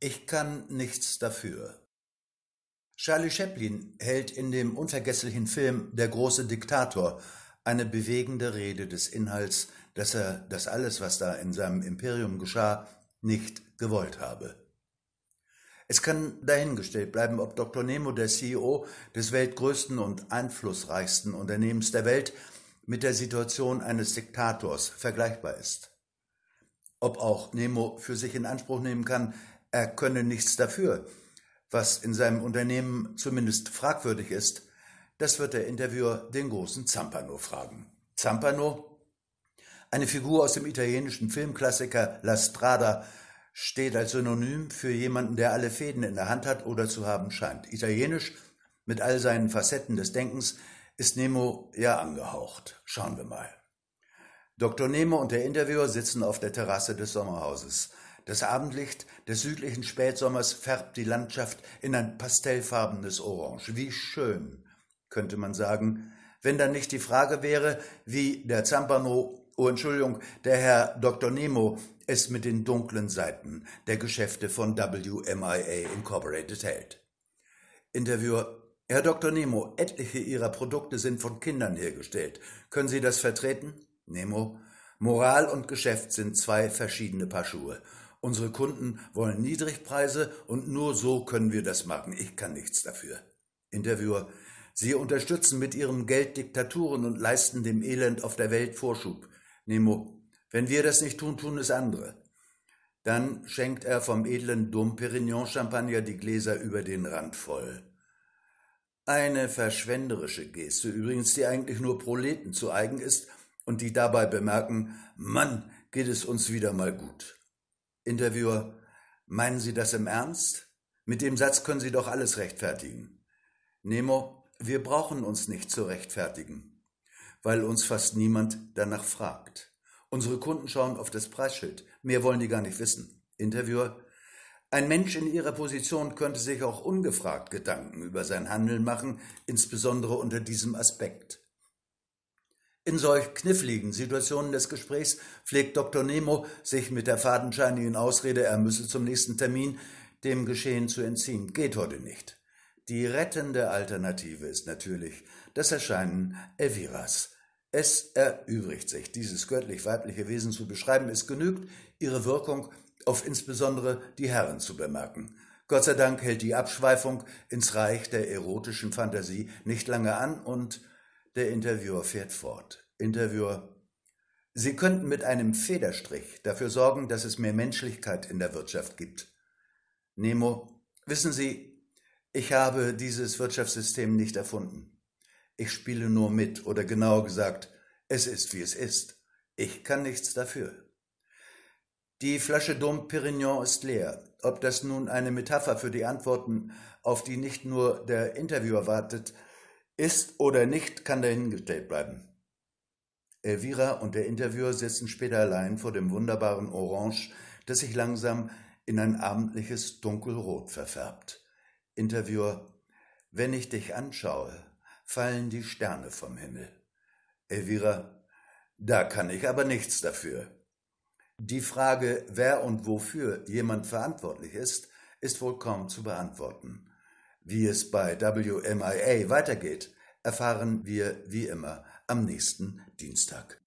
Ich kann nichts dafür. Charlie Chaplin hält in dem unvergesslichen Film Der große Diktator eine bewegende Rede des Inhalts, dass er das alles, was da in seinem Imperium geschah, nicht gewollt habe. Es kann dahingestellt bleiben, ob Dr. Nemo, der CEO des weltgrößten und einflussreichsten Unternehmens der Welt, mit der Situation eines Diktators vergleichbar ist. Ob auch Nemo für sich in Anspruch nehmen kann, er könne nichts dafür, was in seinem Unternehmen zumindest fragwürdig ist, das wird der Interviewer den großen Zampano fragen. Zampano, eine Figur aus dem italienischen Filmklassiker La Strada, steht als Synonym für jemanden, der alle Fäden in der Hand hat oder zu haben scheint. Italienisch, mit all seinen Facetten des Denkens, ist Nemo ja angehaucht. Schauen wir mal. Dr. Nemo und der Interviewer sitzen auf der Terrasse des Sommerhauses. Das Abendlicht des südlichen Spätsommers färbt die Landschaft in ein pastellfarbenes Orange. Wie schön, könnte man sagen, wenn dann nicht die Frage wäre, wie der Zampano, oh Entschuldigung, der Herr Dr. Nemo es mit den dunklen Seiten der Geschäfte von WMIA Incorporated hält. Interviewer Herr Dr. Nemo, etliche Ihrer Produkte sind von Kindern hergestellt. Können Sie das vertreten? Nemo, Moral und Geschäft sind zwei verschiedene Paar Schuhe. Unsere Kunden wollen Niedrigpreise und nur so können wir das machen. Ich kann nichts dafür. Interviewer, Sie unterstützen mit Ihrem Geld Diktaturen und leisten dem Elend auf der Welt Vorschub. Nemo, wenn wir das nicht tun, tun es andere. Dann schenkt er vom edlen Dom Perignon Champagner die Gläser über den Rand voll. Eine verschwenderische Geste übrigens, die eigentlich nur Proleten zu eigen ist und die dabei bemerken, Mann, geht es uns wieder mal gut. Interviewer, meinen Sie das im Ernst? Mit dem Satz können Sie doch alles rechtfertigen. Nemo, wir brauchen uns nicht zu rechtfertigen, weil uns fast niemand danach fragt. Unsere Kunden schauen auf das Preisschild. Mehr wollen die gar nicht wissen. Interviewer, ein Mensch in Ihrer Position könnte sich auch ungefragt Gedanken über sein Handeln machen, insbesondere unter diesem Aspekt. In solch kniffligen Situationen des Gesprächs pflegt Dr. Nemo, sich mit der fadenscheinigen Ausrede, er müsse zum nächsten Termin, dem Geschehen zu entziehen. Geht heute nicht. Die rettende Alternative ist natürlich das Erscheinen Elviras. Es erübrigt sich, dieses göttlich-weibliche Wesen zu beschreiben. Es genügt, ihre Wirkung auf insbesondere die Herren zu bemerken. Gott sei Dank hält die Abschweifung ins Reich der erotischen Fantasie nicht lange an und der Interviewer fährt fort. Interviewer Sie könnten mit einem Federstrich dafür sorgen, dass es mehr Menschlichkeit in der Wirtschaft gibt. Nemo, wissen Sie, ich habe dieses Wirtschaftssystem nicht erfunden. Ich spiele nur mit, oder genauer gesagt, es ist wie es ist. Ich kann nichts dafür. Die Flasche Dom Perignon ist leer. Ob das nun eine Metapher für die Antworten, auf die nicht nur der Interviewer wartet, ist oder nicht, kann dahingestellt bleiben. Elvira und der Interviewer sitzen später allein vor dem wunderbaren Orange, das sich langsam in ein abendliches Dunkelrot verfärbt. Interviewer Wenn ich dich anschaue, fallen die Sterne vom Himmel. Elvira Da kann ich aber nichts dafür. Die Frage, wer und wofür jemand verantwortlich ist, ist wohl kaum zu beantworten. Wie es bei WMIA weitergeht, erfahren wir wie immer am nächsten Dienstag.